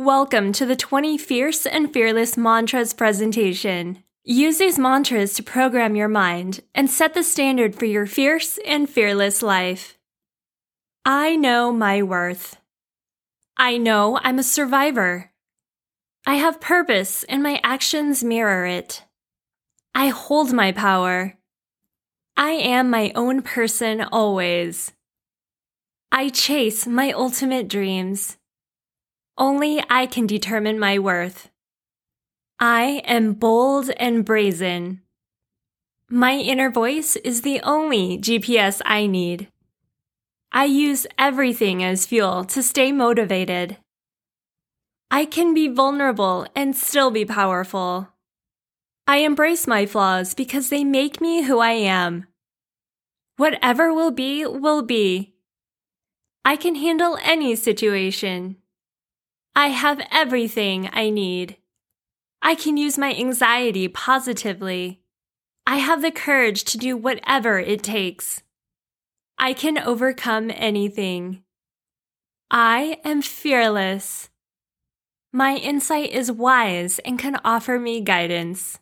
Welcome to the 20 Fierce and Fearless Mantras presentation. Use these mantras to program your mind and set the standard for your fierce and fearless life. I know my worth. I know I'm a survivor. I have purpose and my actions mirror it. I hold my power. I am my own person always. I chase my ultimate dreams. Only I can determine my worth. I am bold and brazen. My inner voice is the only GPS I need. I use everything as fuel to stay motivated. I can be vulnerable and still be powerful. I embrace my flaws because they make me who I am. Whatever will be, will be. I can handle any situation. I have everything I need. I can use my anxiety positively. I have the courage to do whatever it takes. I can overcome anything. I am fearless. My insight is wise and can offer me guidance.